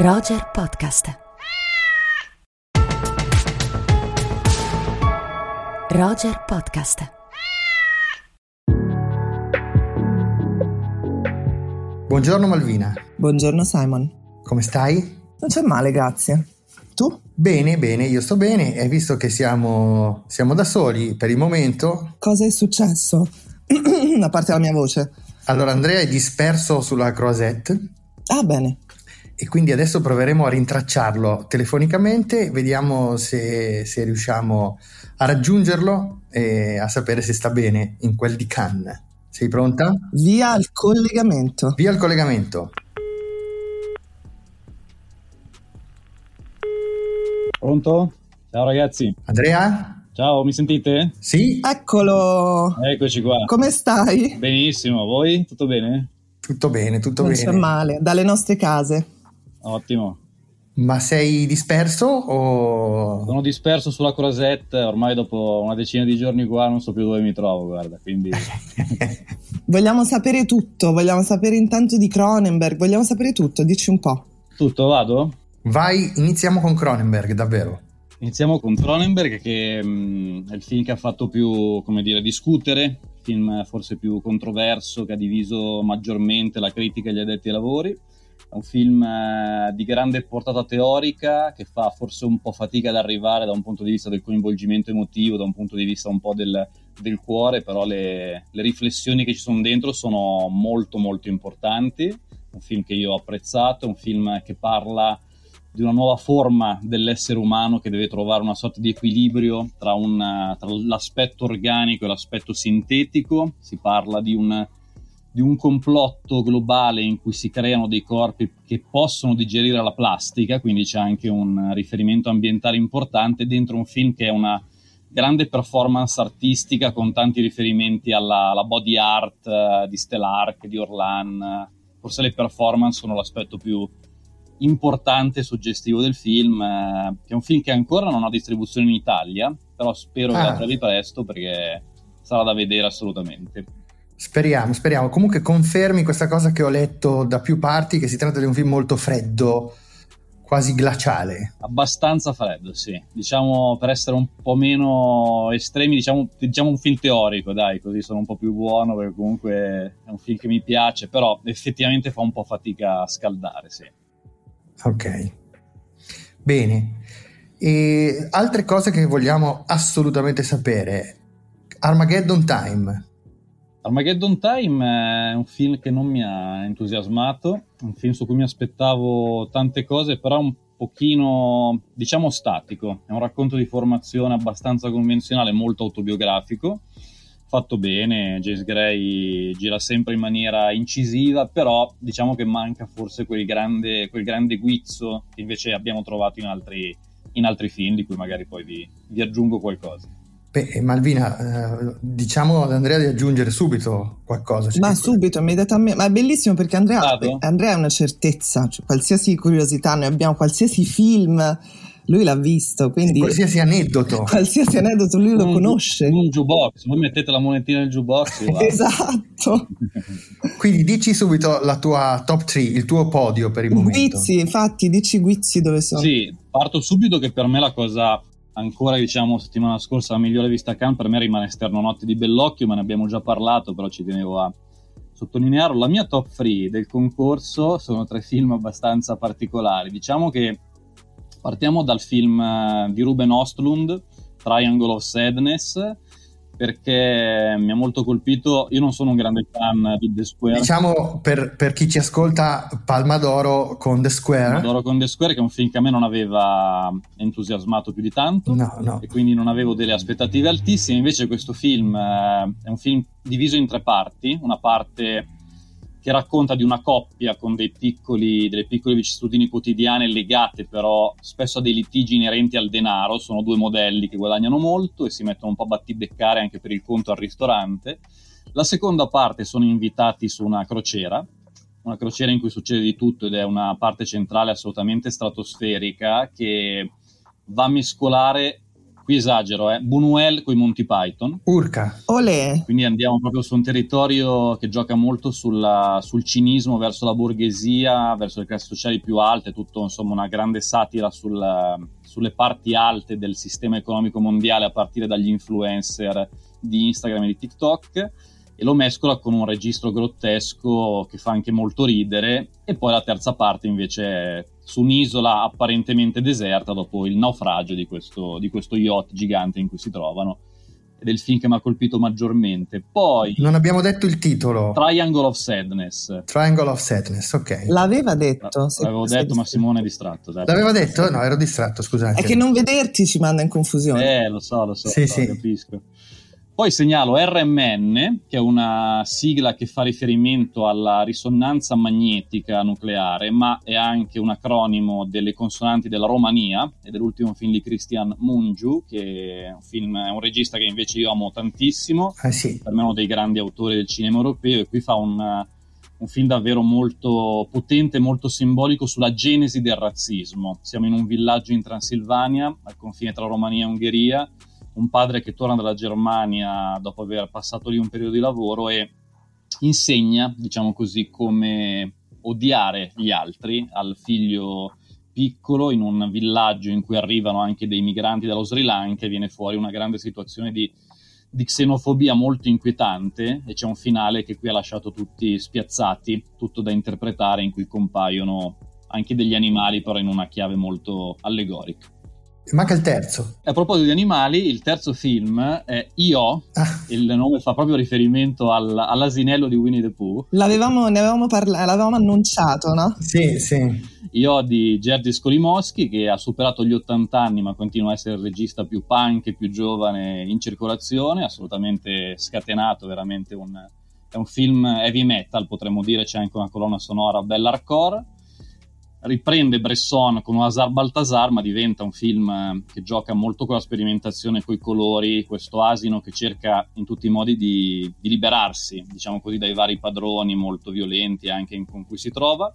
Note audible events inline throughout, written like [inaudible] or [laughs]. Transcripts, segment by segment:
Roger Podcast. Roger Podcast. Buongiorno Malvina, Buongiorno Simon. come stai? Non c'è male, grazie. Tu? Bene, bene, io sto bene e visto che siamo, siamo da soli per il momento, Cosa è successo? [clears throat] A parte la mia voce. allora Andrea è disperso sulla Croisette Ah, bene. E quindi adesso proveremo a rintracciarlo telefonicamente, vediamo se, se riusciamo a raggiungerlo e a sapere se sta bene in quel di Cannes. Sei pronta? Via al collegamento. Via il collegamento. Pronto? Ciao ragazzi, Andrea? ciao, mi sentite? Sì? Eccolo. Eccoci qua. Come stai? Benissimo, voi? Tutto bene? Tutto bene, tutto non bene. c'è male. Dalle nostre case. Ottimo. Ma sei disperso o... Sono disperso sulla Crosette, ormai dopo una decina di giorni qua non so più dove mi trovo, guarda, quindi [laughs] Vogliamo sapere tutto. Vogliamo sapere intanto di Cronenberg. Vogliamo sapere tutto. Dici un po'. tutto, vado? Vai, iniziamo con Cronenberg, davvero. Iniziamo con Cronenberg che mh, è il film che ha fatto più, come dire, discutere, il film forse più controverso che ha diviso maggiormente la critica e gli addetti ai lavori. È un film eh, di grande portata teorica che fa forse un po' fatica ad arrivare da un punto di vista del coinvolgimento emotivo, da un punto di vista un po' del, del cuore, però le, le riflessioni che ci sono dentro sono molto molto importanti. Un film che io ho apprezzato, un film che parla di una nuova forma dell'essere umano che deve trovare una sorta di equilibrio tra, un, tra l'aspetto organico e l'aspetto sintetico. Si parla di un, di un complotto globale in cui si creano dei corpi che possono digerire la plastica, quindi c'è anche un riferimento ambientale importante dentro un film che è una grande performance artistica con tanti riferimenti alla, alla body art eh, di Stellark, di Orlan. Forse le performance sono l'aspetto più importante e suggestivo del film, eh, che è un film che ancora non ha distribuzione in Italia, però spero che Ah. arrivi presto perché sarà da vedere assolutamente. Speriamo, speriamo. Comunque confermi questa cosa che ho letto da più parti, che si tratta di un film molto freddo, quasi glaciale. Abbastanza freddo, sì. Diciamo per essere un po' meno estremi, diciamo, diciamo un film teorico, dai, così sono un po' più buono perché comunque è un film che mi piace, però effettivamente fa un po' fatica a scaldare, sì. Ok. Bene. E altre cose che vogliamo assolutamente sapere. Armageddon Time. Armageddon Time è un film che non mi ha entusiasmato, un film su cui mi aspettavo tante cose, però un pochino, diciamo, statico. È un racconto di formazione abbastanza convenzionale, molto autobiografico, fatto bene. James Gray gira sempre in maniera incisiva, però diciamo che manca forse quel grande, quel grande guizzo che invece abbiamo trovato in altri, in altri film, di cui magari poi vi, vi aggiungo qualcosa. Beh, Malvina, eh, diciamo ad Andrea di aggiungere subito qualcosa. Cioè, Ma subito, immediatamente. Ma è bellissimo perché Andrea? Andrea è una certezza. Cioè, qualsiasi curiosità, noi abbiamo qualsiasi film, lui l'ha visto. Quindi Qualsiasi aneddoto. [laughs] qualsiasi aneddoto lui lo Un- conosce. Un jukebox, voi mettete la monetina nel jukebox. Esatto. [laughs] Quindi dici subito la tua top 3, il tuo podio per il momento. Guizzi, infatti, dici Guizzi dove sono. Sì, parto subito che per me la cosa ancora diciamo settimana scorsa la migliore vista Cannes per me rimane Esterno Notte di Bellocchio, ma ne abbiamo già parlato, però ci tenevo a sottolinearlo. La mia top 3 del concorso sono tre film abbastanza particolari. Diciamo che partiamo dal film eh, di Ruben Ostlund, Triangle of Sadness, perché mi ha molto colpito. Io non sono un grande fan di The Square. Diciamo per, per chi ci ascolta, Palma d'Oro con The Square. Adoro con The Square, che è un film che a me non aveva entusiasmato più di tanto. No, no. E quindi non avevo delle aspettative altissime. Invece, questo film eh, è un film diviso in tre parti. Una parte che racconta di una coppia con piccoli, delle piccole vicissitudini quotidiane legate però spesso a dei litigi inerenti al denaro. Sono due modelli che guadagnano molto e si mettono un po' a battibeccare anche per il conto al ristorante. La seconda parte sono invitati su una crociera, una crociera in cui succede di tutto ed è una parte centrale assolutamente stratosferica che va a mescolare qui esagero, eh, Buñuel con i Monty Python. Urca. Olè. Quindi andiamo proprio su un territorio che gioca molto sulla, sul cinismo verso la borghesia, verso le classi sociali più alte, tutto insomma una grande satira sul, sulle parti alte del sistema economico mondiale a partire dagli influencer di Instagram e di TikTok e lo mescola con un registro grottesco che fa anche molto ridere e poi la terza parte invece è su un'isola apparentemente deserta dopo il naufragio di questo, di questo yacht gigante in cui si trovano ed è il film che mi ha colpito maggiormente. Poi non abbiamo detto il titolo. Triangle of Sadness. Triangle of Sadness, ok. L'aveva detto. L'avevo detto, ma Simone è distratto. Dai. L'aveva detto? No, ero distratto, scusate. È che non vederti ci manda in confusione. Eh, lo so, lo so, sì, lo so sì. capisco. Poi segnalo RMN, che è una sigla che fa riferimento alla risonanza magnetica nucleare, ma è anche un acronimo delle consonanti della Romania e dell'ultimo film di Christian Mungiu, che è un, film, è un regista che invece io amo tantissimo, Eh sì. per me è uno dei grandi autori del cinema europeo e qui fa un, un film davvero molto potente, molto simbolico sulla genesi del razzismo. Siamo in un villaggio in Transilvania, al confine tra Romania e Ungheria, un padre che torna dalla Germania dopo aver passato lì un periodo di lavoro e insegna, diciamo così, come odiare gli altri al figlio piccolo in un villaggio in cui arrivano anche dei migranti dallo Sri Lanka e viene fuori una grande situazione di, di xenofobia molto inquietante e c'è un finale che qui ha lasciato tutti spiazzati, tutto da interpretare in cui compaiono anche degli animali però in una chiave molto allegorica. Manca il terzo. A proposito di animali, il terzo film è Io, Ah, il nome fa proprio riferimento al- all'asinello di Winnie the Pooh. L'avevamo, ne avevamo parlato, l'avevamo annunciato, no? sì, sì. Io di Gerdy Skolimowski che ha superato gli 80 anni ma continua a essere il regista più punk e più giovane in circolazione, assolutamente scatenato, veramente un, è un film heavy metal, potremmo dire, c'è anche una colonna sonora bella hardcore. Riprende Bresson con Asar Baltasar, ma diventa un film eh, che gioca molto con la sperimentazione, con i colori, questo asino che cerca in tutti i modi di, di liberarsi, diciamo così, dai vari padroni molto violenti anche in- con cui si trova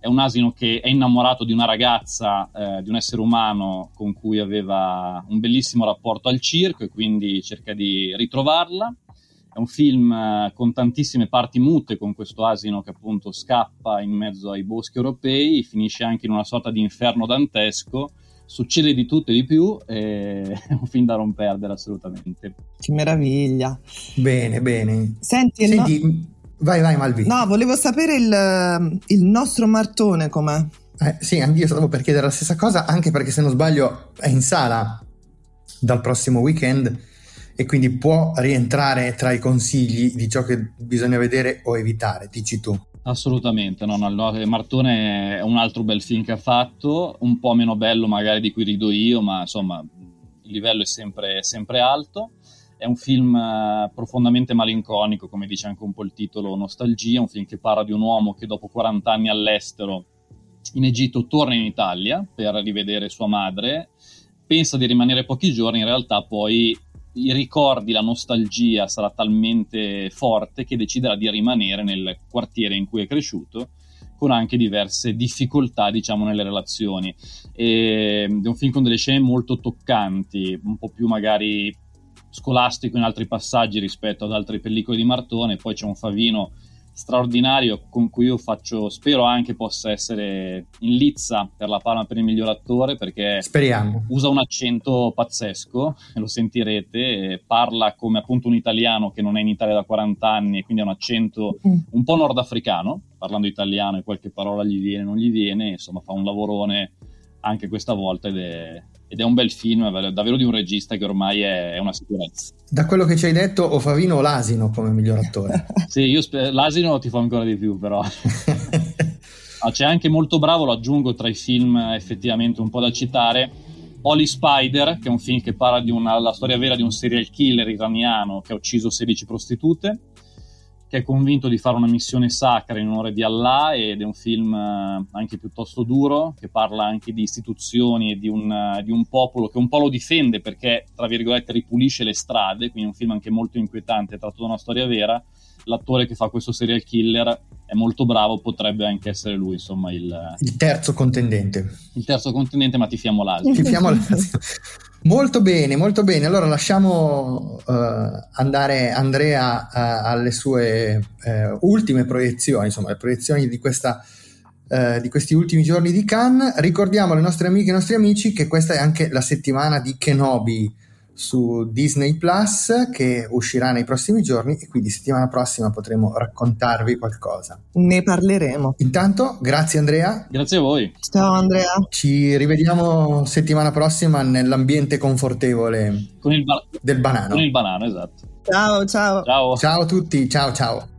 è un asino che è innamorato di una ragazza, eh, di un essere umano con cui aveva un bellissimo rapporto al circo e quindi cerca di ritrovarla. Un film eh, con tantissime parti mute, con questo asino che appunto scappa in mezzo ai boschi europei, finisce anche in una sorta di inferno dantesco. Succede di tutto e di più, [laughs] è un film da non perdere assolutamente. Che meraviglia. Bene, bene. Senti, il no- Senti, vai, vai Malvi. no, volevo sapere il, il nostro Martone com'è. Eh, sì, anch'io stavo per chiedere la stessa cosa, anche perché se non sbaglio è in sala dal prossimo weekend e quindi può rientrare tra i consigli di ciò che bisogna vedere o evitare, dici tu. Assolutamente, no, no, no, Martone è un altro bel film che ha fatto, un po' meno bello magari di cui rido io, ma insomma il livello è sempre, sempre alto. È un film eh, profondamente malinconico, come dice anche un po' il titolo Nostalgia, un film che parla di un uomo che dopo 40 anni all'estero in Egitto torna in Italia per rivedere sua madre, pensa di rimanere pochi giorni, in realtà poi i ricordi, la nostalgia sarà talmente forte che deciderà di rimanere nel quartiere in cui è cresciuto con anche diverse difficoltà diciamo nelle relazioni. E, è un film con delle scene molto toccanti un po' più magari scolastico in altri passaggi rispetto ad altre pellicole di Martone. Poi c'è un Favino straordinario con cui io faccio spero anche possa essere in lizza per la Palma per il miglior attore perché Speriamo. usa un accento pazzesco, lo sentirete, parla come appunto un italiano che non è in Italia da 40 anni e quindi ha un accento Mm. un po' nordafricano, parlando italiano e qualche parola gli viene, non gli viene, insomma fa un lavorone anche questa volta ed è, ed è un bel film, davvero di un regista che ormai è, è una sicurezza. Da quello che ci hai detto, o Favino o L'Asino come miglior attore. [laughs] Sì, io spe- l'asino ti fa ancora di più però. [laughs] Ah, c'è anche molto bravo, lo aggiungo tra i film effettivamente un po' da citare. Holy Spider, che è un film che parla di una, la storia vera di un serial killer iraniano che ha ucciso 16 prostitute, che è convinto di fare una missione sacra in onore di Allah ed è un film eh, anche piuttosto duro, che parla anche di istituzioni e di un, eh, di un popolo che un po' lo difende perché, tra virgolette, ripulisce le strade, quindi è un film anche molto inquietante, tratto da una storia vera. L'attore che fa questo serial killer è molto bravo, potrebbe anche essere lui, insomma, il, Il terzo contendente. il terzo continente, ma tifiamo l'altro. Tifiamo l'Asino. [laughs] Molto bene, molto bene. Allora lasciamo uh, andare Andrea uh, alle sue uh, ultime proiezioni, insomma, le proiezioni di, questa, di questi ultimi giorni di Cannes. Ricordiamo alle nostre amiche e nostri amici che questa è anche la settimana di Kenobi su Disney Plus che uscirà nei prossimi giorni e quindi settimana prossima potremo raccontarvi qualcosa. Ne parleremo. Intanto, grazie Andrea. Grazie a voi. Ciao Andrea. Ci rivediamo settimana prossima nell'ambiente confortevole con il ba- del banano. Con il banano, esatto. Ciao, ciao. Ciao. Ciao a tutti, ciao ciao.